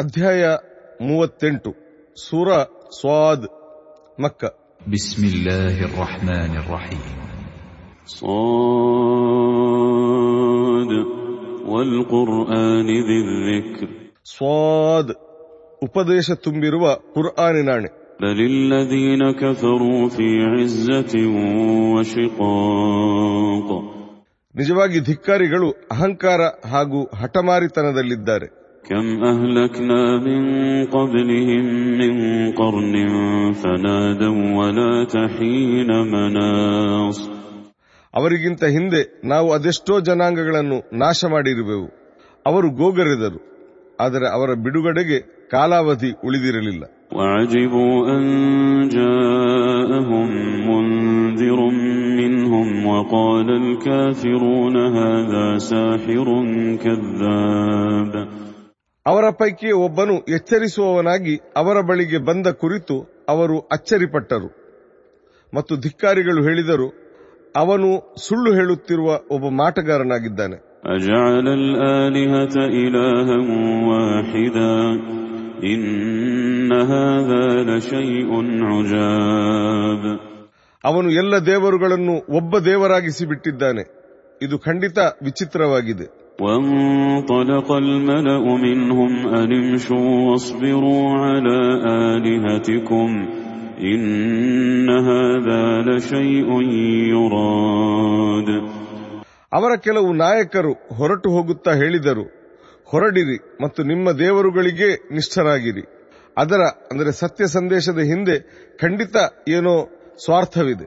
ಅಧ್ಯಾಯ ಮೂವತ್ತೆಂಟು ಸೂರ ಸ್ವಾದ್ ಮಕ್ಕ بسم الله الرحمن الرحيم صاد والقرآن ذي الذكر ಸ್ವಾದ್ ಉಪದೇಶ ತುಂಬಿರುವ ಕುರ್ಆನಿನಾಣೆ بل الذين كفروا في عزة وشقاق ನಿಜವಾಗಿ ಧಿಕ್ಕಾರಿಗಳು ಅಹಂಕಾರ ಹಾಗೂ ಹಠಮಾರಿತನದಲ್ಲಿದ್ದಾರೆ كم أهلكنا من قبلهم من قرن فنادوا ولا تحين مناص ಅವರಿಗಿಂತ ಹಿಂದೆ ನಾವು ಅದೆಷ್ಟೋ ಜನಾಂಗಗಳನ್ನು ನಾಶ ಮಾಡಿರುವೆವು ಅವರು ಗೋಗರೆದರು ಆದರೆ ಅವರ ಬಿಡುಗಡೆಗೆ ಕಾಲಾವಧಿ ಉಳಿದಿರಲಿಲ್ಲ وعجبوا أن جاءهم منذر منهم وقال الكافرون هذا ساحر كذاب ಅವರ ಪೈಕಿ ಒಬ್ಬನು ಎಚ್ಚರಿಸುವವನಾಗಿ ಅವರ ಬಳಿಗೆ ಬಂದ ಕುರಿತು ಅವರು ಅಚ್ಚರಿಪಟ್ಟರು. ಮತ್ತು ಧಿಕ್ಕಾರಿಗಳು ಹೇಳಿದರು ಅವನು ಸುಳ್ಳು ಹೇಳುತ್ತಿರುವ ಒಬ್ಬ ಮಾಟಗಾರನಾಗಿದ್ದಾನೆ. ಅವನು ಎಲ್ಲ ದೇವರುಗಳನ್ನು ಒಬ್ಬ ದೇವರಾಗಿಸಿ ಬಿಟ್ಟಿದ್ದಾನೆ ಇದು ಖಂಡಿತ ವಿಚಿತ್ರವಾಗಿದೆ. وانطلق الملأ منهم أن امشوا واصبروا على آلهتكم إن هذا لشيء يراد ಅವರ ಕೆಲವು ನಾಯಕರು ಹೊರಟು ಹೋಗುತ್ತಾ ಹೇಳಿದರು ಹೊರಡಿರಿ ಮತ್ತು ನಿಮ್ಮ ದೇವರುಗಳಿಗೆ ನಿಷ್ಠರಾಗಿರಿ ಅದರ ಅಂದರೆ ಸತ್ಯ ಸಂದೇಶದ ಹಿಂದೆ ಖಂಡಿತ ಏನೋ ಸ್ವಾರ್ಥವಿದೆ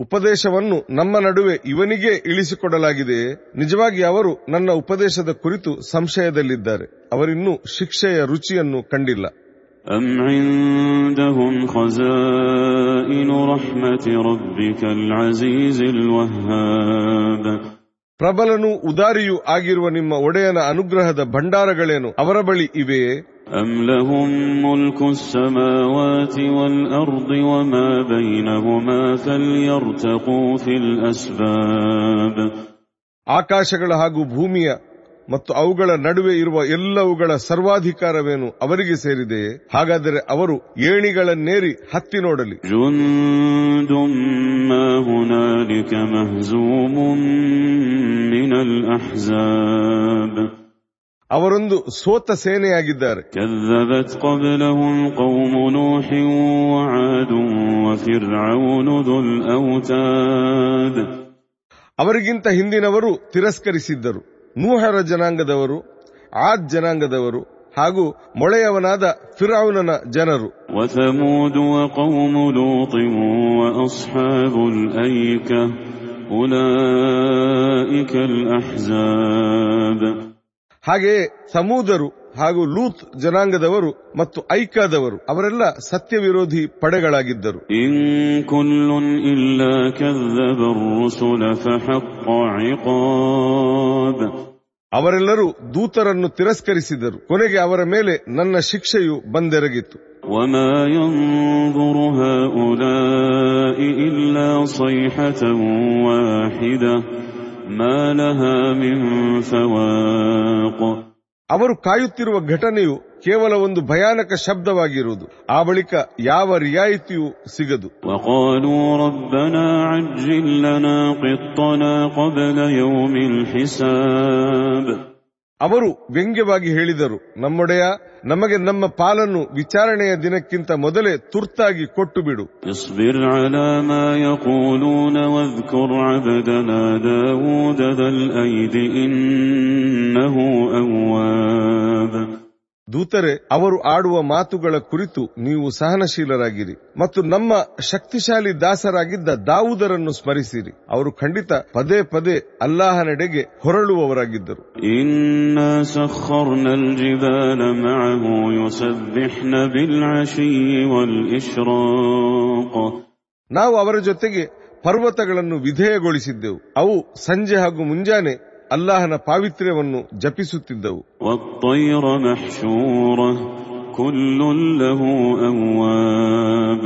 ಉಪದೇಶವನ್ನು ನಮ್ಮ ನಡುವೆ ಇವನಿಗೆ ಇಳಿಸಿಕೊಡಲಾಗಿದೆ ನಿಜವಾಗಿ ಅವರು ನನ್ನ ಉಪದೇಶದ ಕುರಿತು ಸಂಶಯದಲ್ಲಿದ್ದಾರೆ ಅವರಿನ್ನೂ ಶಿಕ್ಷೆಯ ರುಚಿಯನ್ನು ಕಂಡಿಲ್ಲ أم عندهم خزائن رحمة ربك العزيز الوهاب ಪ್ರಬಲನೂ ಉದಾರಿಯೂ ಆಗಿರುವ ನಿಮ್ಮ ಒಡೆಯನ ಅನುಗ್ರಹದ ಭಂಡಾರಗಳೇನು ಅವರ ಬಳಿ ಇವೆಯೇ أم لهم ملك السماوات والأرض وما بينهما فليرتقوا في الأسباب ಆಕಾಶಗಳ ಹಾಗೂ ಭೂಮಿಯ ಮತ್ತು ಅವುಗಳ ನಡುವೆ ಇರುವ ಎಲ್ಲವುಗಳ ಸರ್ವಾಧಿಕಾರವೇನು ಅವರಿಗೆ ಸೇರಿದೆ ಹಾಗಾದರೆ ಅವರು ಏಣಿಗಳನ್ನೇರಿ ಹತ್ತಿ ನೋಡಲಿ جند ಅವರೊಂದು ಸೋತ ಸೇನೆಯಾಗಿದ್ದಾರೆ كذبت قبلهم قوم نوح وعاد وفرعون ذو الأوتاد ಅವರಿಗಿಂತ ಹಿಂದಿನವರು ತಿರಸ್ಕರಿಸಿದ್ದರು ನೂಹರ ಜನಾಂಗದವರು ಆದ್ ಜನಾಂಗದವರು ಹಾಗೂ ಮೊಳೆಯವನಾದ ಫಿರೌನನ ಜನರು وثمود وقوم لوط وأصحاب الأيكة أولئك الأحزاب ಹಾಗೆಯೇ ಸಮೂದರು ಹಾಗೂ ಲೂತ್ ಜನಾಂಗದವರು ಮತ್ತು ಐಕಾದವರು ಅವರೆಲ್ಲ ಸತ್ಯ ವಿರೋಧಿ ಪಡೆಗಳಾಗಿದ್ದರು إن كل إلا كذب الرسل فحق عقاب ಅವರೆಲ್ಲರೂ ದೂತರನ್ನು ತಿರಸ್ಕರಿಸಿದರು ಕೊನೆಗೆ ಅವರ ಮೇಲೆ ನನ್ನ ಶಿಕ್ಷೆಯು ಬಂದೆರಗಿತು وما ينظر هؤلاء إلا صيحة واحدة ಅವರು ಕಾಯುತ್ತಿರುವ ಘಟನೆಯು ಕೇವಲ ಒಂದು ಭಯಾನಕ ಶಬ್ದವಾಗಿರುವುದು. ಆ ಬಳಿಕ ಯಾವ ರಿಯಾಯಿತಿಯೂ ಸಿಗದು. ಹಿಸಾಬ್. ಅವರು ವ್ಯಂಗ್ಯವಾಗಿ ಹೇಳಿದರು ನಮ್ಮೊಡೆಯ ನಮಗೆ ನಮ್ಮ ಪಾಲನ್ನು ವಿಚಾರಣೆಯ ದಿನಕ್ಕಿಂತ ಮೊದಲೇ ತುರ್ತಾಗಿ ಕೊಟ್ಟು ಬಿಡು ದೂತರೆ ಅವರು ಆಡುವ ಮಾತುಗಳ ಕುರಿತು ನೀವು ಸಹನಶೀಲರಾಗಿರಿ ಮತ್ತು ನಮ್ಮ ಶಕ್ತಿಶಾಲಿ ದಾಸರಾಗಿದ್ದ ದಾವುದರನ್ನು ಸ್ಮರಿಸಿರಿ. ಅವರು ಖಂಡಿತ ಪದೇ ಪದೇ ಅಲ್ಲಾಹನೆಡೆಗೆ ಹೊರಳುವವರಾಗಿದ್ದರು. ನಾವು ಅವರ ಜೊತೆಗೆ ಪರ್ವತಗಳನ್ನು ವಿಧೇಯಗೊಳಿಸಿದ್ದೆವು. ಅವು ಸಂಜೆ ಹಾಗೂ ಮುಂಜಾನೆ ಅಲ್ಲಾಹನ ಪಾವಿತ್ರ್ಯವನ್ನು ಜಪಿಸುತ್ತಿದ್ದವು والطير محشورة كل له أواب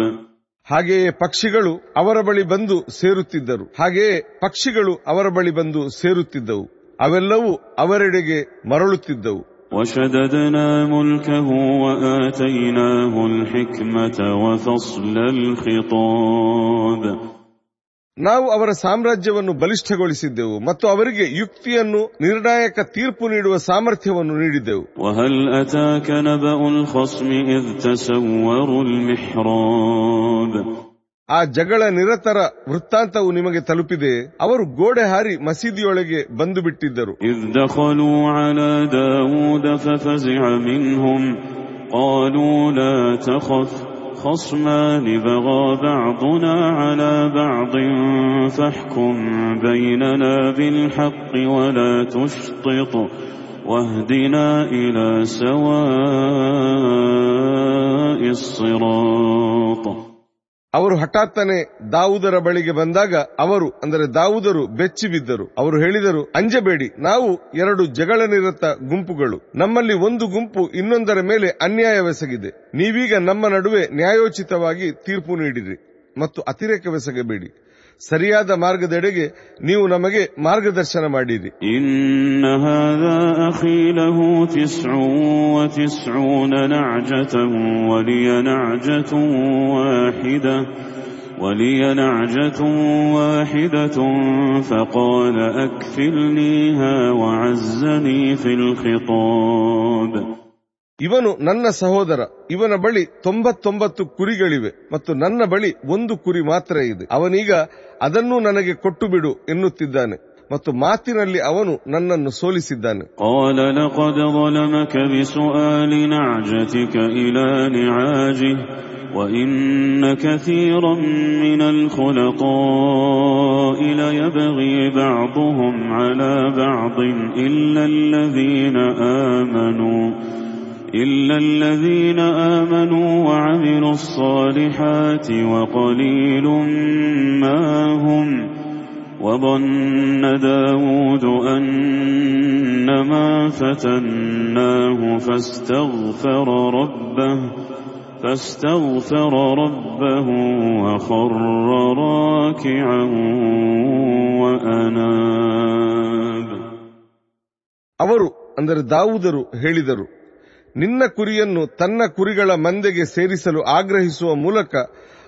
ಹಾಗೆಯೇ ಪಕ್ಷಿಗಳು ಅವರ ಬಳಿ ಬಂದು ಸೇರುತ್ತಿದ್ದರು ಹಾಗೆಯೇ ಪಕ್ಷಿಗಳು ಅವರ ಬಳಿ ಬಂದು ಸೇರುತ್ತಿದ್ದವು ಅವೆಲ್ಲವೂ ಅವರೆಡೆಗೆ ಮರಳುತ್ತಿದ್ದವು وشددنا ملكه وآتيناه الحكمة وفصل الخطاب ನಾವು ಅವರ ಸಾಮ್ರಾಜ್ಯವನ್ನು ಬಲಿಷ್ಠಗೊಳಿಸಿದ್ದೆವು ಮತ್ತು ಅವರಿಗೆ ಯುಕ್ತಿಯನ್ನು ನಿರ್ಣಾಯಕ ತೀರ್ಪು ನೀಡುವ ಸಾಮರ್ಥ್ಯವನ್ನು ನೀಡಿದ್ದೆವು. ಆ ಜಗಳ ನಿರತರ ವೃತ್ತಾಂತವು ನಿಮಗೆ ತಲುಪಿದೆ. ಅವರು ಗೋಡೆ ಹಾರಿ ಮಸೀದಿಯೊಳಗೆ ಬಂದು ಬಿಟ್ಟಿದ್ದರು. خصمان بغى بعضنا على بعض فاحكم بيننا بالحق ولا تشطط واهدنا إلى سواء الصراط ಅವರು ಹಠಾತ್ತನೆ ದಾವುದರ ಬಳಿಗೆ ಬಂದಾಗ ಅವರು, ಅಂದರೆ ದಾವುದರು ಬೆಚ್ಚಿ ಬಿದ್ದರು. ಅವರು ಹೇಳಿದರು, ಅಂಜಬೇಡಿ, ನಾವು ಎರಡು ಜಗಳ ನಿರತ ಗುಂಪುಗಳು. ನಮ್ಮಲ್ಲಿ ಒಂದು ಗುಂಪು ಇನ್ನೊಂದರ ಮೇಲೆ ಅನ್ಯಾಯವೆಸಗಿದೆ. ನೀವೀಗ ನಮ್ಮ ನಡುವೆ ನ್ಯಾಯೋಚಿತವಾಗಿ ತೀರ್ಪು ನೀಡಿರಿ ಮತ್ತು ಅತಿರೇಕವೆಸಗಬೇಡಿ ಸರಿಯಾದ ಮಾರ್ಗದೆಡೆಗೆ ನೀವು ನಮಗೆ ಮಾರ್ಗದರ್ಶನ ಮಾಡಿರಿ إن هذا أخي له تسع وتسعون نعجة ولي نعجة واحدة ولي نعجة واحدة فقال أكفلنيها وعزني في الخطاب ಇವನು ನನ್ನ ಸಹೋದರ ಇವನ ಬಳಿ ತೊಂಬತ್ತೊಂಬತ್ತು ಕುರಿಗಳಿವೆ ಮತ್ತು ನನ್ನ ಬಳಿ ಒಂದು ಕುರಿ ಮಾತ್ರ ಇದೆ ಅವನೀಗ ಅದನ್ನೂ ನನಗೆ ಕೊಟ್ಟು ಬಿಡು ಎನ್ನುತ್ತಿದ್ದಾನೆ ಮತ್ತು ಮಾತಿನಲ್ಲಿ ಅವನು ನನ್ನನ್ನು ಸೋಲಿಸಿದ್ದಾನೆ قال لقد ظلمك بسؤال نعجتك إلى نعاجه وإن كثيرا من الخلطاء ليبغي بعضهم على بعض إلا الذين آمنوا إلا الذين آمنوا وعملوا الصالحات وقليل ما هم وظن داود أنما فتناه فاستغفر ربه فاستغفر ربه وخر راكعا وأناب ಅವರು ಅಂದರೆ ದಾವುದರು ಹೇಳಿದರು ನಿನ್ನ ಕುರಿಯನ್ನು ತನ್ನ ಕುರಿಗಳ ಮಂದೆಗೆ ಸೇರಿಸಲು ಆಗ್ರಹಿಸುವ ಮೂಲಕ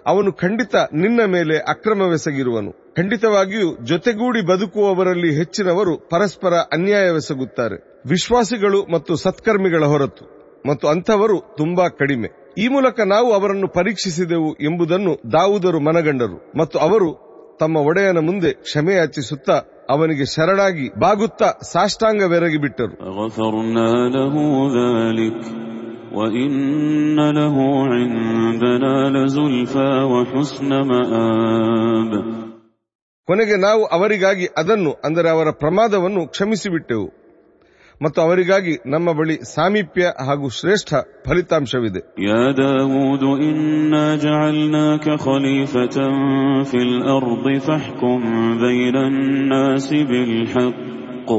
ಅವನು ಖಂಡಿತ ನಿನ್ನ ಮೇಲೆ ಅಕ್ರಮವೆಸಗಿರುವನು. ಖಂಡಿತವಾಗಿಯೂ ಜೊತೆಗೂಡಿ ಬದುಕುವವರಲ್ಲಿ ಹೆಚ್ಚಿನವರು ಪರಸ್ಪರ ಅನ್ಯಾಯವೆಸಗುತ್ತಾರೆ. ವಿಶ್ವಾಸಿಗಳು ಮತ್ತು ಸತ್ಕರ್ಮಿಗಳ ಹೊರತು ಮತ್ತು ಅಂಥವರು ತುಂಬಾ ಕಡಿಮೆ. ಈ ಮೂಲಕ ನಾವು ಅವರನ್ನು ಪರೀಕ್ಷಿಸಿದೆವು ಎಂಬುದನ್ನು ದಾವುದರು ಮನಗಂಡರು ಮತ್ತು ಅವರು ತಮ್ಮ ಒಡೆಯನ ಮುಂದೆ ಕ್ಷಮೆ ಯಾಚಿಸುತ್ತಾ ಅವನಿಗೆ ಶರಣಾಗಿ ಬಾಗುತ್ತಾ ಸಾಷ್ಟಾಂಗವೆರಗಿ ಬಿಟ್ಟರು ಕೊನೆಗೆ ನಾವು ಅವರಿಗಾಗಿ ಅದನ್ನು ಅಂದರೆ ಅವರ ಪ್ರಮಾದವನ್ನು ಕ್ಷಮಿಸಿಬಿಟ್ಟೆವು. ಮತ್ತು ಅವರಿಗಾಗಿ ನಮ್ಮ ಬಳಿ ಸಾಮೀಪ್ಯ ಹಾಗೂ ಶ್ರೇಷ್ಠ ಫಲಿತಾಂಶವಿದೆ يا داود إنا جعلناك خليفة في الأرض فاحكم بين الناس بالحق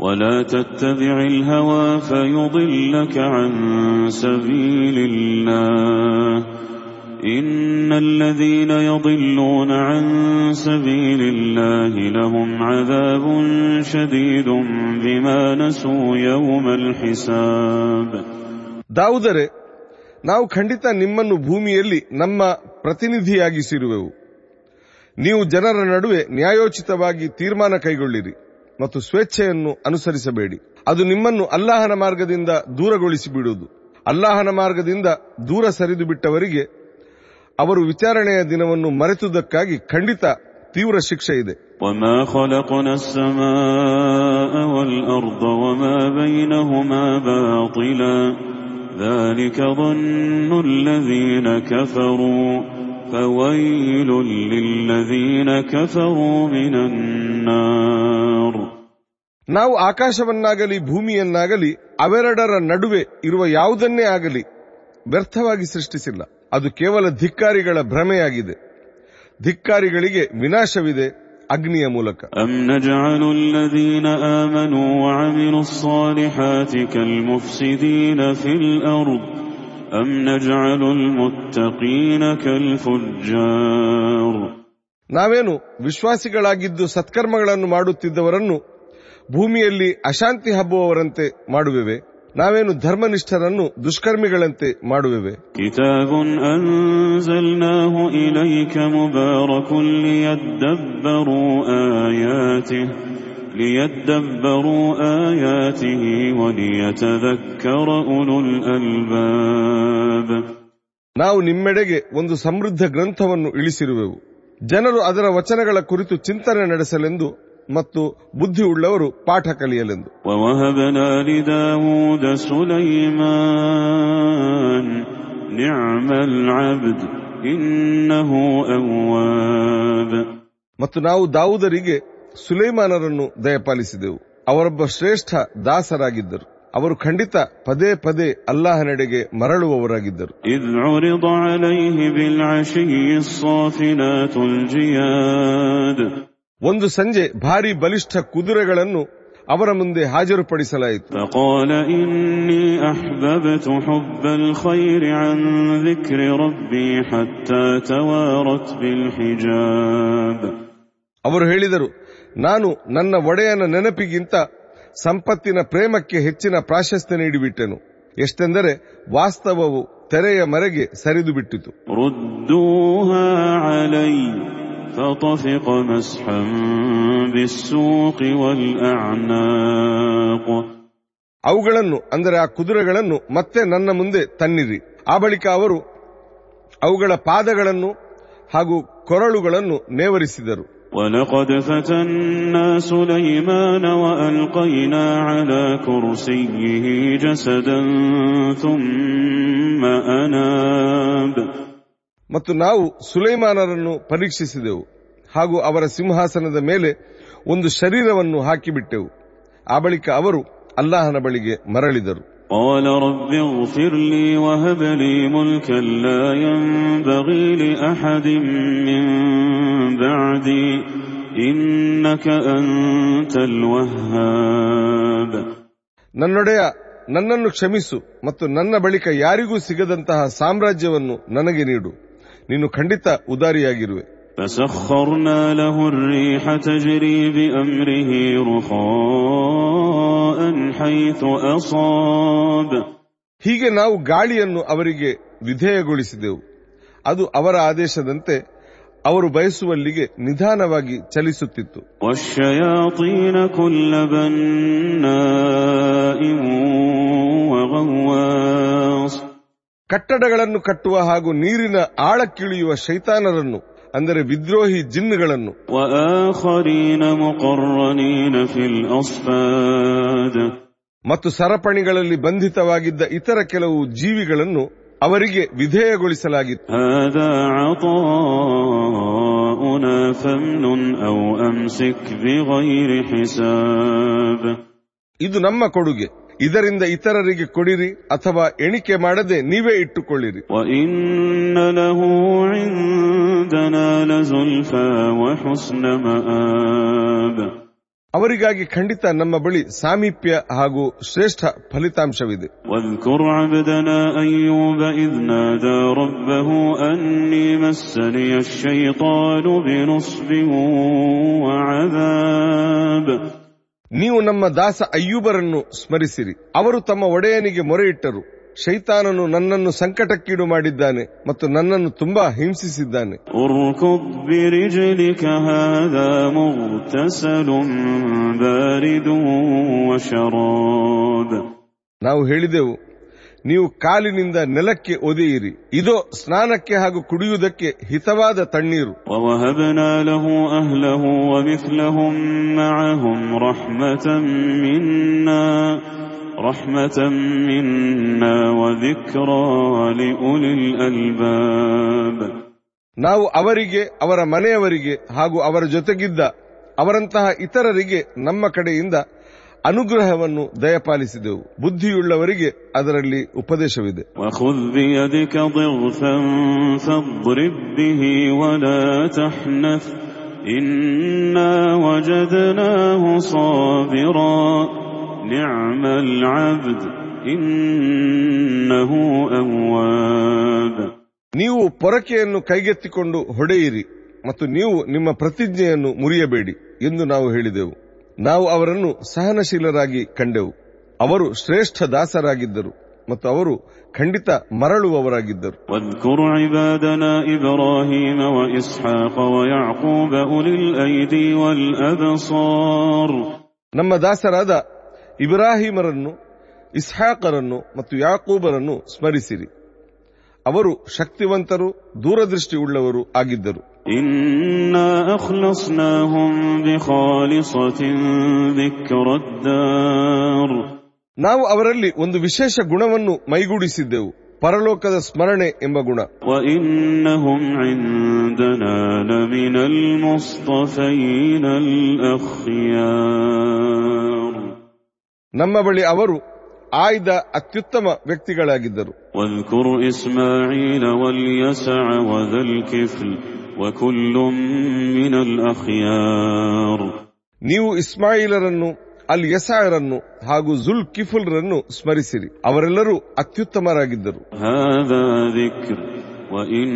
ولا تتبع الهوى فيضلك عن سبيل الله إن الذين يضلون عن سبيل الله لهم عذاب شديد بما نسوا يوم الحساب ದಾವುದರೆ ನಾವು ಖಂಡಿತ ನಿಮ್ಮನ್ನು ಭೂಮಿಯಲ್ಲಿ ನಮ್ಮ ಪ್ರತಿನಿಧಿಯಾಗಿಸಿರುವೆವು ನೀವು ಜನರ ನಡುವೆ ನ್ಯಾಯೋಚಿತವಾಗಿ ತೀರ್ಮಾನ ಕೈಗೊಳ್ಳಿರಿ ಮತ್ತು ಸ್ವೇಚ್ಛೆಯನ್ನು ಅನುಸರಿಸಬೇಡಿ ಅದು ನಿಮ್ಮನ್ನು ಅಲ್ಲಾಹನ ಮಾರ್ಗದಿಂದ ದೂರಗೊಳಿಸಿ ಬಿಡುವುದು ಅಲ್ಲಾಹನ ಮಾರ್ಗದಿಂದ ದೂರ ಸರಿದು ಬಿಟ್ಟವರಿಗೆ ಅವರು ವಿಚಾರಣೆಯ ದಿನವನ್ನು ಮರೆತುದಕ್ಕಾಗಿ ಖಂಡಿತ ತೀವ್ರ ಶಿಕ್ಷೆ ಇದೆ. ನಾವು ಆಕಾಶವನ್ನಾಗಲಿ ಭೂಮಿಯನ್ನಾಗಲಿ ಅವೆರಡರ ನಡುವೆ ಇರುವ ಯಾವುದನ್ನೇ ಆಗಲಿ ವ್ಯರ್ಥವಾಗಿ ಸೃಷ್ಟಿಸಿಲ್ಲ. ಅದು ಕೇವಲ ಧಿಕ್ಕಾರಿಗಳ ಭ್ರಮೆಯಾಗಿದೆ. ಧಿಕ್ಕಾರಿಗಳಿಗೆ ವಿನಾಶವಿದೆ ಅಗ್ನಿಯ ಮೂಲಕ. ನಾವೇನು ವಿಶ್ವಾಸಿಗಳಾಗಿದ್ದು ಸತ್ಕರ್ಮಗಳನ್ನು ಮಾಡುತ್ತಿದ್ದವರನ್ನು ಭೂಮಿಯಲ್ಲಿ ಅಶಾಂತಿ ಹಬ್ಬುವವರಂತೆ ಮಾಡುವೆವೆ? ನಾವೇನು ಧರ್ಮನಿಷ್ಠರನ್ನು ದುಷ್ಕರ್ಮಿಗಳಂತೆ ಮಾಡುವೆವೆ? ನಾವು ನಿಮ್ಮೆಡೆಗೆ ಒಂದು ಸಮೃದ್ಧ ಗ್ರಂಥವನ್ನು ಇಳಿಸಿರುವೆವು. ಜನರು ಅದರ ವಚನಗಳ ಕುರಿತು ಚಿಂತನೆ ನಡೆಸಲೆಂದು ಮತ್ತು ಬುದ್ಧಿ ಉಳ್ಳವರು ಪಾಠ ಕಲಿಯಲೆಂದು. ಮತ್ತು ನಾವು ದಾವುದರಿಗೆ ಸುಲೈಮಾನರನ್ನು ದಯಪಾಲಿಸಿದೆವು. ಅವರೊಬ್ಬ ಶ್ರೇಷ್ಠ ದಾಸರಾಗಿದ್ದರು. ಅವರು ಖಂಡಿತ ಪದೇ ಪದೇ ಅಲ್ಲಾಹನೆಡೆಗೆ ಮರಳುವವರಾಗಿದ್ದರು. ಒಂದು ಸಂಜೆ ಭಾರಿ ಬಲಿಷ್ಠ ಕುದುರೆಗಳನ್ನು ಅವರ ಮುಂದೆ ಹಾಜರುಪಡಿಸಲಾಯಿತು. ಅವರು ಹೇಳಿದರು ನಾನು ನನ್ನ ಒಡೆಯನ ನೆನಪಿಗಿಂತ ಸಂಪತ್ತಿನ ಪ್ರೇಮಕ್ಕೆ ಹೆಚ್ಚಿನ ಪ್ರಾಶಸ್ತ್ಯ ನೀಡಿಬಿಟ್ಟೆನು. ಎಷ್ಟೆಂದರೆ ವಾಸ್ತವವು ತೆರೆಯ ಮರೆಗೆ ಸರಿದು ಬಿಟ್ಟಿತು فطفق مسحا بالسوق والأعناق ಅವುಗಳನ್ನು ಅಂದರೆ ಆ ಕುದುರೆಗಳನ್ನು ಮತ್ತೆ ನನ್ನ ಮುಂದೆ ತನ್ನಿರಿ ಆ ಬಳಿಕ ಅವರು ಅವುಗಳ ಪಾದಗಳನ್ನು ಹಾಗೂ ಕೊರಳುಗಳನ್ನು ನೇವರಿಸಿದರು ولقد فتنا سليمان وألقينا على كرسيه جسدا ثم أناب ಮತ್ತು ನಾವು ಸುಲೈಮಾನರನ್ನು ಪರೀಕ್ಷಿಸಿದೆವು ಹಾಗೂ ಅವರ ಸಿಂಹಾಸನದ ಮೇಲೆ ಒಂದು ಶರೀರವನ್ನು ಹಾಕಿಬಿಟ್ಟೆವು ಆ ಬಳಿಕ ಅವರು ಅಲ್ಲಾಹನ ಬಳಿಗೆ ಮರಳಿದರು قال رب اغفر لي وهب لي ملكا لا ينبغي لأحد من بعدي إنك أنت الوهاب ನನ್ನೊಡೆಯ ನನ್ನನ್ನು ಕ್ಷಮಿಸು ಮತ್ತು ನನ್ನ ಬಳಿಕ ಯಾರಿಗೂ ಸಿಗದಂತಹ ಸಾಮ್ರಾಜ್ಯವನ್ನು ನನಗೆ ನೀಡು ನೀನು ಖಂಡಿತ ಉದಾರಿಯಾಗಿರುವೆ فسخرنا له الريح تجري بأمره رخاء حيث أصاب ಹೀಗೆ ನಾವು ಗಾಳಿಯನ್ನು ಅವರಿಗೆ ವಿಧೇಯಗೊಳಿಸಿದೆವು ಅದು ಅವರ ಆದೇಶದಂತೆ ಅವರು ಬಯಸುವಲ್ಲಿಗೆ ನಿಧಾನವಾಗಿ ಚಲಿಸುತ್ತಿತ್ತು والشياطين كل بناء وغواص ಕಟ್ಟಡಗಳನ್ನು ಕಟ್ಟುವ ಹಾಗೂ ನೀರಿನ ಆಳಕ್ಕಿಳಿಯುವ ಶೈತಾನರನ್ನು ಅಂದರೆ ವಿದ್ರೋಹಿ ಜಿನ್ನುಗಳನ್ನು. ಮತ್ತು ಸರಪಣಿಗಳಲ್ಲಿ ಬಂಧಿತವಾಗಿದ್ದ ಇತರ ಕೆಲವು ಜೀವಿಗಳನ್ನು ಅವರಿಗೆ ವಿಧೇಯಗೊಳಿಸಲಾಗಿತ್ತು. ಇದು ನಮ್ಮ ಕೊಡುಗೆ. ಇದರಿಂದ ಇತರರಿಗೆ ಕೊಡಿರಿ ಅಥವಾ ಎಣಿಕೆ ಮಾಡದೆ ನೀವೇ ಇಟ್ಟುಕೊಳ್ಳಿರಿ. ಅವರಿಗಾಗಿ ಖಂಡಿತ ನಮ್ಮ ಬಳಿ ಸಾಮೀಪ್ಯ ಹಾಗೂ ಶ್ರೇಷ್ಠ ಫಲಿತಾಂಶವಿದೆ. ಅನ್ನ ನೀವು ನಮ್ಮ ದಾಸ ಅಯ್ಯೂಬರನ್ನು ಸ್ಮರಿಸಿರಿ. ಅವರು ತಮ್ಮ ಒಡೆಯನಿಗೆ ಮೊರೆಯಿಟ್ಟರು. ಶೈತಾನನು ನನ್ನನ್ನು ಸಂಕಟಕ್ಕೀಡು ಮಾಡಿದ್ದಾನೆ ಮತ್ತು ನನ್ನನ್ನು ತುಂಬಾ ಹಿಂಸಿಸಿದ್ದಾನೆ. ನಾವು ಹೇಳಿದೆವು ನೀವು ಕಾಲಿನಿಂದ ನೆಲಕ್ಕೆ ಒದೆಯಿರಿ. ಇದು ಸ್ನಾನಕ್ಕೆ ಹಾಗೂ ಕುಡಿಯುವುದಕ್ಕೆ ಹಿತವಾದ ತಣ್ಣೀರು. ನಾವು ಅವರಿಗೆ ಅವರ ಮನೆಯವರಿಗೆ ಹಾಗೂ ಅವರ ಜೊತೆಗಿದ್ದ ಅವರಂತಹ ಇತರರಿಗೆ ನಮ್ಮ ಕಡೆಯಿಂದ ಅನುಗ್ರಹವನ್ನು ದಯಪಾಲಿಸಿದೆವು. ಬುದ್ಧಿಯುಳ್ಳವರಿಗೆ ಅದರಲ್ಲಿ ಉಪದೇಶವಿದೆ. ನೀವು ಪೊರಕೆಯನ್ನು ಕೈಗೆತ್ತಿಕೊಂಡು ಹೊಡೆಯಿರಿ ಮತ್ತು ನೀವು ನಿಮ್ಮ ಪ್ರತಿಜ್ಞೆಯನ್ನು ಮುರಿಯಬೇಡಿ ಎಂದು ನಾವು ಹೇಳಿದೆವು. ನಾವು ಅವರನ್ನು ಸಹನಶೀಲರಾಗಿ ಕಂಡೆವು. ಅವರು ಶ್ರೇಷ್ಠ ದಾಸರಾಗಿದ್ದರು ಮತ್ತು ಅವರು ಖಂಡಿತ ಮರಳುವವರಾಗಿದ್ದರು. ನಮ್ಮ ದಾಸರಾದ ಇಬ್ರಾಹಿಮರನ್ನು ಇಸ್ಹಾಕರನ್ನು ಮತ್ತು ಯಾಕೂಬರನ್ನು ಸ್ಮರಿಸಿರಿ. ಅವರು ಶಕ್ತಿವಂತರು ದೂರದೃಷ್ಟಿ ಉಳ್ಳವರು ಆಗಿದ್ದರು إنا أخلصناهم بخالصة ذكر الدار ನಾವು ಅವರಲ್ಲಿ ಒಂದು ವಿಶೇಷ ಗುಣವನ್ನು ಮೈಗೂಡಿಸಿದ್ದೆವು ಪರಲೋಕದ ಸ್ಮರಣೆ ಎಂಬ ಗುಣ وإنهم عندنا لمن المصطفين الأخيار ನಮ್ಮ ಬಳಿ ಅವರು ಆಯ್ದ ಅತ್ಯುತ್ತಮ ವ್ಯಕ್ತಿಗಳಾಗಿದ್ದರು واذكر إسماعيل واليسع وذا الكفل وكل من الأخيار ನೀವು ಇಸ್ಮಾಯಿಲರನ್ನು ಅಲ್ ಯಸಾಯರನ್ನು ಹಾಗೂ ಜುಲ್ ಕಿಫುಲ್ರನ್ನು ಸ್ಮರಿಸಿರಿ ಅವರೆಲ್ಲರೂ ಅತ್ಯುತ್ತಮರಾಗಿದ್ದರು هذا ذكر وإن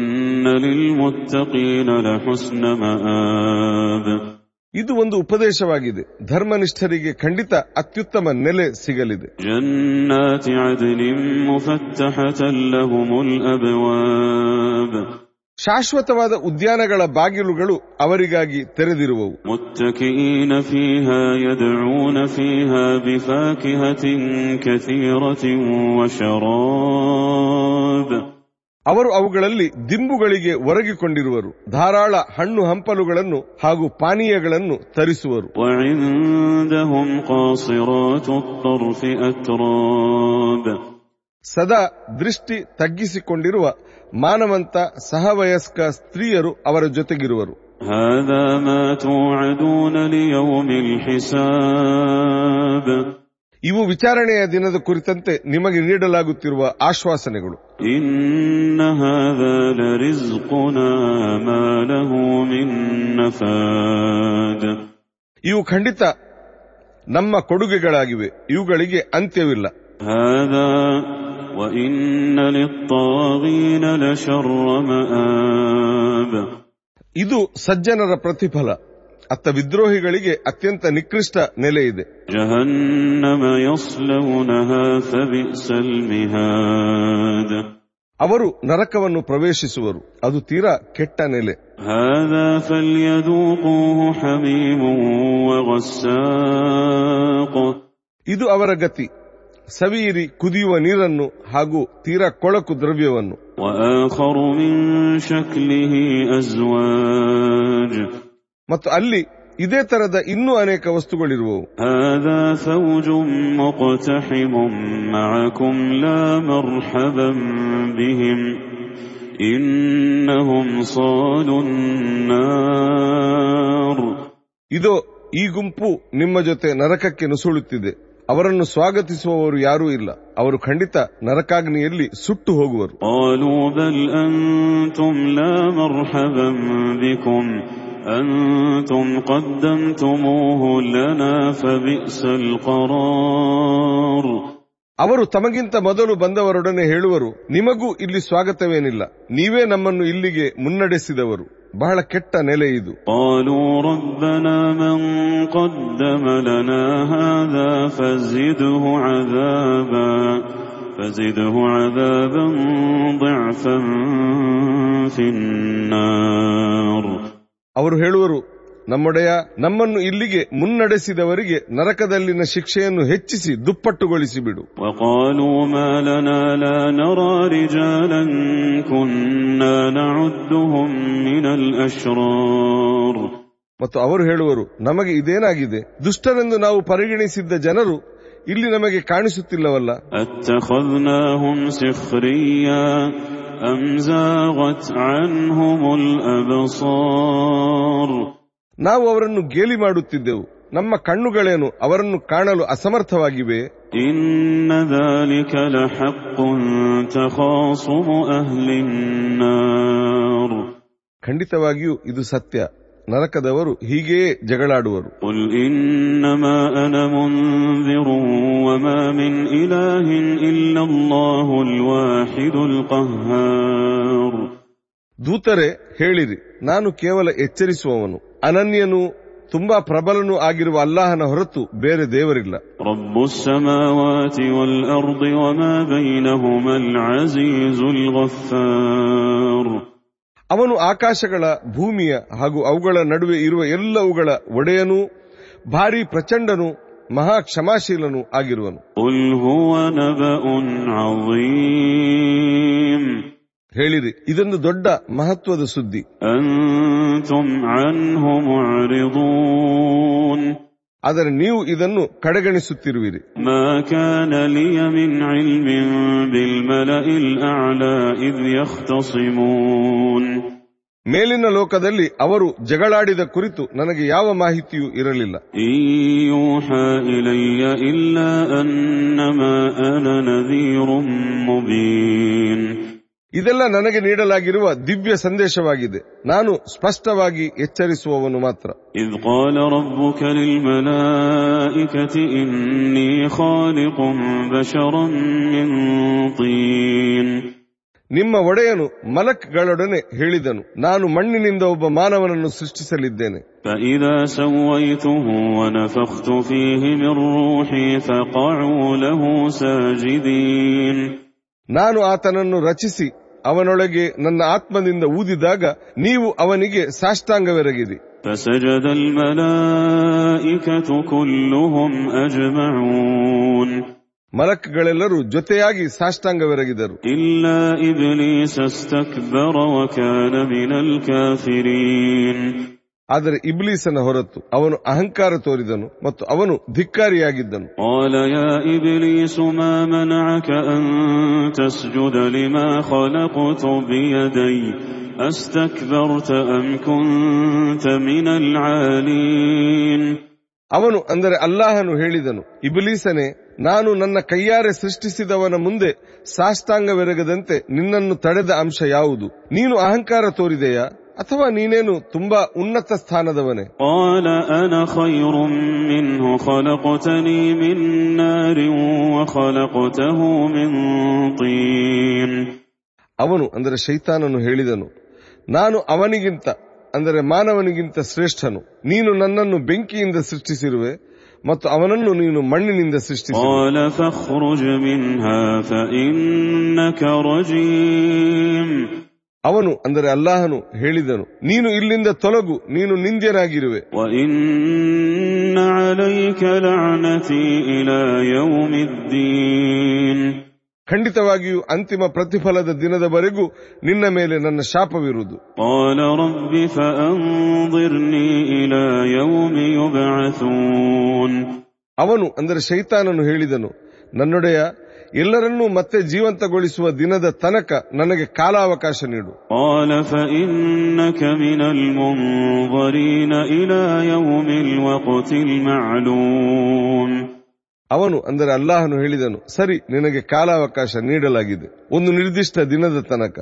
للمتقين لحسن مآب ಇದು ಒಂದು ಉಪದೇಶವಾಗಿದೆ ಧರ್ಮನಿಷ್ಠರಿಗೆ ಖಂಡಿತ ಅತ್ಯುತ್ತಮ ನೆಲೆ ಸಿಗಲಿದೆ جنات عدن مفتحة لهم الأبواب ಶಾಶ್ವತವಾದ ಉದ್ಯಾನಗಳ ಬಾಗಿಲುಗಳು ಅವರಿಗಾಗಿ ತೆರೆದಿರುವವು متكئين فيها يدعون فيها بفاكهة كثيرة وشراب ಅವರು ಅವುಗಳಲ್ಲಿ ದಿಂಬುಗಳಿಗೆ ಒರಗಿಕೊಂಡಿರುವರು ಧಾರಾಳ ಹಣ್ಣು ಹಂಪಲುಗಳನ್ನು ಹಾಗೂ ಪಾನೀಯಗಳನ್ನು ತರಿಸುವರು وعندهم قاصرات الطرف أتراب ಸದಾ ದೃಷ್ಟಿ ತಗ್ಗಿಸಿಕೊಂಡಿರುವ ಮಾನವಂತ ಸಹವಯಸ್ಕ ಸ್ತ್ರೀಯರು ಅವರ ಜೊತೆಗಿರುವರು. ಇವು ವಿಚಾರಣೆಯ ದಿನದ ಕುರಿತಂತೆ ನಿಮಗೆ ನೀಡಲಾಗುತ್ತಿರುವ ಆಶ್ವಾಸನೆಗಳು. ಇವು ಖಂಡಿತ ನಮ್ಮ ಕೊಡುಗೆಗಳಾಗಿವೆ. ಇವುಗಳಿಗೆ ಅಂತ್ಯವಿಲ್ಲ. وإن للطاغين لشر مآب ಇದು ಸಜ್ಜನರ ಪ್ರತಿಫಲ ಅತ್ತ ವಿದ್ರೋಹಿಗಳಿಗೆ ಅತ್ಯಂತ ನಿಕೃಷ್ಟ ನೆಲೆ ಇದೆ جهنم يصلونها فبئس المهاد ಅವರು ನರಕವನ್ನು ಪ್ರವೇಶಿಸುವರು ಅದು ತೀರಾ ಕೆಟ್ಟ ನೆಲೆ هذا فليذوقوه حميم وغساق ಇದು ಅವರ ಗತಿ ಸವಿಯಿರಿ ಕುದಿಯುವ ನೀರನ್ನು ಹಾಗೂ ತೀರ ಕೊಳಕು ದ್ರವ್ಯವನ್ನು. ಮತ್ತು ಅಲ್ಲಿ ಇದೇ ತರದ ಇನ್ನೂ ಅನೇಕ ವಸ್ತುಗಳಿರುವವು. ಇದು ಈ ಗುಂಪು ನಿಮ್ಮ ಜೊತೆ ನರಕಕ್ಕೆ ನುಸುಳುತ್ತಿದೆ. ಅವರನ್ನು ಸ್ವಾಗತಿಸುವವರು ಯಾರೂ ಇಲ್ಲ ಅವರು ಖಂಡಿತ ನರಕಾಗ್ನಿಯಲ್ಲಿ ಸುಟ್ಟು ಹೋಗುವರು قالوا بل أنتم لا مرحبا بكم أنتم قدمتموه لنا فبئس القرار ಅವರು ತಮಗಿಂತ ಮೊದಲು ಬಂದವರೊಡನೆ ಹೇಳುವರು ನಿಮಗೂ ಇಲ್ಲಿ ಸ್ವಾಗತವೇನಿಲ್ಲ. ನೀವೇ ನಮ್ಮನ್ನು ಇಲ್ಲಿಗೆ ಮುನ್ನಡೆಸಿದವರು. ಬಹಳ ಕೆಟ್ಟ ನೆಲೆ ಇದು. ಅವರು ಹೇಳುವರು ನಮ್ಮೊಡೆಯ ನಮ್ಮನ್ನು ಇಲ್ಲಿಗೆ ಮುನ್ನಡೆಸಿದವರಿಗೆ ನರಕದಲ್ಲಿನ ಶಿಕ್ಷೆಯನ್ನು ಹೆಚ್ಚಿಸಿ ದುಪ್ಪಟ್ಟುಗೊಳಿಸಿ ಬಿಡು وقالوا ما لنا لا نرى رجالا كنا نعدهم من الأشرار ಮತ್ತು ಅವರು ಹೇಳುವರು ನಮಗೆ ಇದೇನಾಗಿದೆ ದುಷ್ಟರೆಂದು ನಾವು ಪರಿಗಣಿಸಿದ್ದ ಜನರು ಇಲ್ಲಿ ನಮಗೆ ಕಾಣಿಸುತ್ತಿಲ್ಲವಲ್ಲ أتخذناهم سخريا أم زاغت عنهم الأبصار ನಾವು ಅವರನ್ನು ಗೇಲಿ ಮಾಡುತ್ತಿದ್ದೆವು. ನಮ್ಮ ಕಣ್ಣುಗಳೇನು ಅವರನ್ನು ಕಾಣಲು ಅಸಮರ್ಥವಾಗಿವೆ? ಖಂಡಿತವಾಗಿಯೂ ಇದು ಸತ್ಯ. ನರಕದವರು ಹೀಗೇ ಜಗಳಾಡುವರು. ದೂತರೆ ಹೇಳಿರಿ. ನಾನು ಕೇವಲ ಎಚ್ಚರಿಸುವವನು. ಅನನ್ಯನು ತುಂಬಾ ಪ್ರಬಲನು ಆಗಿರುವ ಅಲ್ಲಾಹನ ಹೊರತು ಬೇರೆ ದೇವರಿಲ್ಲ. ಅವನು ಆಕಾಶಗಳ ಭೂಮಿಯ ಹಾಗೂ ಅವುಗಳ ನಡುವೆ ಇರುವ ಎಲ್ಲವುಗಳ ಒಡೆಯನೂ ಭಾರಿ ಪ್ರಚಂಡನು ಮಹಾ ಕ್ಷಮಾಶೀಲನು ಆಗಿರುವನು. ಹೇಳಿರಿ. ಇದೊಂದು ದೊಡ್ಡ ಮಹತ್ವದ ಸುದ್ದಿ. ಆದರೆ ನೀವು ಇದನ್ನು ಕಡೆಗಣಿಸುತ್ತಿರುವಿರಿ. ಮೇಲಿನ ಲೋಕದಲ್ಲಿ ಅವರು ಜಗಳಾಡಿದ ಕುರಿತು ನನಗೆ ಯಾವ ಮಾಹಿತಿಯೂ ಇರಲಿಲ್ಲ. ಇಲ್ಲ ಇದೆಲ್ಲ ನನಗೆ ನೀಡಲಾಗಿರುವ ದಿವ್ಯ ಸಂದೇಶವಾಗಿದೆ. ನಾನು ಸ್ಪಷ್ಟವಾಗಿ ಎಚ್ಚರಿಸುವವನು ಮಾತ್ರ. ನಿಮ್ಮ ಒಡೆಯನು ಮಲಕ್ಗಳೊಡನೆ ಹೇಳಿದನು. ನಾನು ಮಣ್ಣಿನಿಂದ ಒಬ್ಬ ಮಾನವನನ್ನು ಸೃಷ್ಟಿಸಲಿದ್ದೇನೆ. ಸೌವೈತು ನಾನು ಆತನನ್ನು ರಚಿಸಿ ಅವನೊಳಗೆ ನನ್ನ ಆತ್ಮದಿಂದ ಊದಿದಾಗ ನೀವು ಅವನಿಗೆ ಸಾಷ್ಟಾಂಗವೆರಗಿದೆ ಮಲಕ್ಗಳೆಲ್ಲರೂ ಜೊತೆಯಾಗಿ ಸಾಷ್ಟಾಂಗವೆರಗಿದರು. ಇಲ್ಲ ಇಬಲೀಸ್ ಅಸ್ತಕ್ಬರ ವಕಾನ ಮಿನಲ್ ಕಾಫಿರೀನ್. ಆದರೆ ಇಬ್ಲೀಸನ ಹೊರತು ಅವನು ಅಹಂಕಾರ ತೋರಿದನು ಮತ್ತು ಅವನು ಧಿಕ್ಕಾರಿಯಾಗಿದ್ದನು. ಅವನು ಅಂದರೆ ಅಲ್ಲಾಹನು ಹೇಳಿದನು ಇಬ್ಲೀಸನೆ ನಾನು ನನ್ನ ಕೈಯಾರೆ ಸೃಷ್ಟಿಸಿದವನ ಮುಂದೆ ಸಾಷ್ಟಾಂಗವೆರಗದಂತೆ ನಿನ್ನನ್ನು ತಡೆದ ಅಂಶ ಯಾವುದು? ನೀನು ಅಹಂಕಾರ ತೋರಿದೆಯಾ? ಅಥವಾ ನೀನೇನು ತುಂಬಾ ಉನ್ನತ ಸ್ಥಾನದವನೇ قال أنا خير منه خلقتني من نار وخلقته من طين ಅವನು ಅಂದರೆ ಶೈತಾನನು ಹೇಳಿದನು ನಾನು ಅವನಿಗಿಂತ ಅಂದರೆ ಮಾನವನಿಗಿಂತ ಶ್ರೇಷ್ಠನು ನೀನು ನನ್ನನ್ನು ಬೆಂಕಿಯಿಂದ ಸೃಷ್ಟಿಸಿರುವೆ ಮತ್ತು ಅವನನ್ನು ನೀನು ಮಣ್ಣಿನಿಂದ ಸೃಷ್ಟಿಸಿರುವೆ ಅವನು ಅಂದರೆ ಅಲ್ಲಾಹನು ಹೇಳಿದನು ನೀನು ಇಲ್ಲಿಂದ ತೊಲಗು ನೀನು ನಿಂದ್ಯನಾಗಿರುವೆ. ಖಂಡಿತವಾಗಿಯೂ ಅಂತಿಮ ಪ್ರತಿಫಲದ ದಿನದವರೆಗೂ ನಿನ್ನ ಮೇಲೆ ನನ್ನ ಶಾಪವಿರುವುದು. ಅವನು ಅಂದರೆ ಶೈತಾನನು ಹೇಳಿದನು ನನ್ನೊಡೆಯ ಎಲ್ಲರನ್ನೂ ಮತ್ತೆ ಜೀವಂತಗೊಳಿಸುವ ದಿನದ ತನಕ ನನಗೆ ಕಾಲಾವಕಾಶ ನೀಡು. ಅವನು ಅಂದರೆ ಅಲ್ಲಾಹನು ಹೇಳಿದನು ಸರಿ ನಿನಗೆ ಕಾಲಾವಕಾಶ ನೀಡಲಾಗಿದೆ. ಒಂದು ನಿರ್ದಿಷ್ಟ ದಿನದ ತನಕ.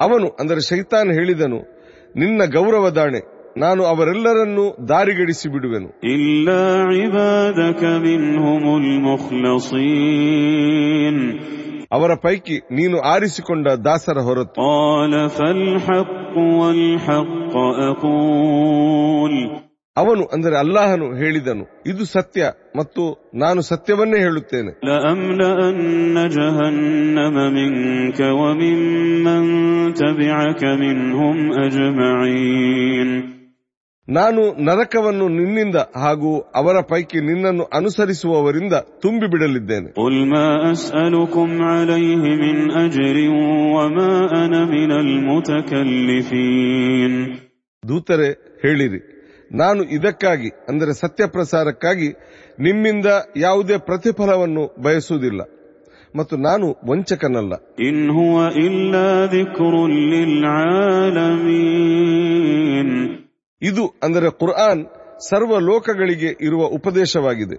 ಅವನು ಅಂದರೆ ಶೈತಾನ್ ಹೇಳಿದನು ನಿನ್ನ ಗೌರವ ದಾಣೆ. ನಾನು ಅವರೆಲ್ಲರನ್ನು ದಾರಿಗಡಿಸಿ ಬಿಡುವೆನು. ಇಲ್ಲ ಮಿನ್ಹುಮುಲ್ ಮುಖ್ಲಸೀನ್ ಅವರ ಪೈಕಿ ನೀನು ಆರಿಸಿಕೊಂಡ ದಾಸರ ಹೊರತು. ಅವನು ಅಂದರೆ ಅಲ್ಲಾಹನು ಹೇಳಿದನು ಇದು ಸತ್ಯ ಮತ್ತು ನಾನು ಸತ್ಯವನ್ನೇ ಹೇಳುತ್ತೇನೆ. ನಾನು ನರಕವನ್ನು ನಿನ್ನಿಂದ ಹಾಗೂ ಅವರ ಪೈಕಿ ನಿನ್ನನ್ನು ಅನುಸರಿಸುವವರಿಂದ ತುಂಬಿ ಬಿಡಲಿದ್ದೇನೆ. ದೂತರೆ ಹೇಳಿರಿ. ನಾನು ಇದಕ್ಕಾಗಿ ಅಂದರೆ ಸತ್ಯ ಪ್ರಸಾರಕ್ಕಾಗಿ ನಿಮ್ಮಿಂದ ಯಾವುದೇ ಪ್ರತಿಫಲವನ್ನು ಬಯಸುವುದಿಲ್ಲ. ಮತ್ತು ನಾನು ವಂಚಕನಲ್ಲ. ಇನ್ನು ಇದು ಅಂದರೆ ಕುರ್ಆನ್ ಸರ್ವ ಲೋಕಗಳಿಗೆ ಇರುವ ಉಪದೇಶವಾಗಿದೆ.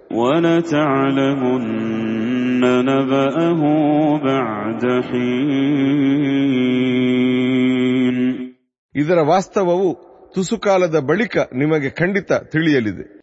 ಇದರ ವಾಸ್ತವವು ತುಸುಕಾಲದ ಬಳಿಕ ನಿಮಗೆ ಖಂಡಿತ ತಿಳಿಯಲಿದೆ.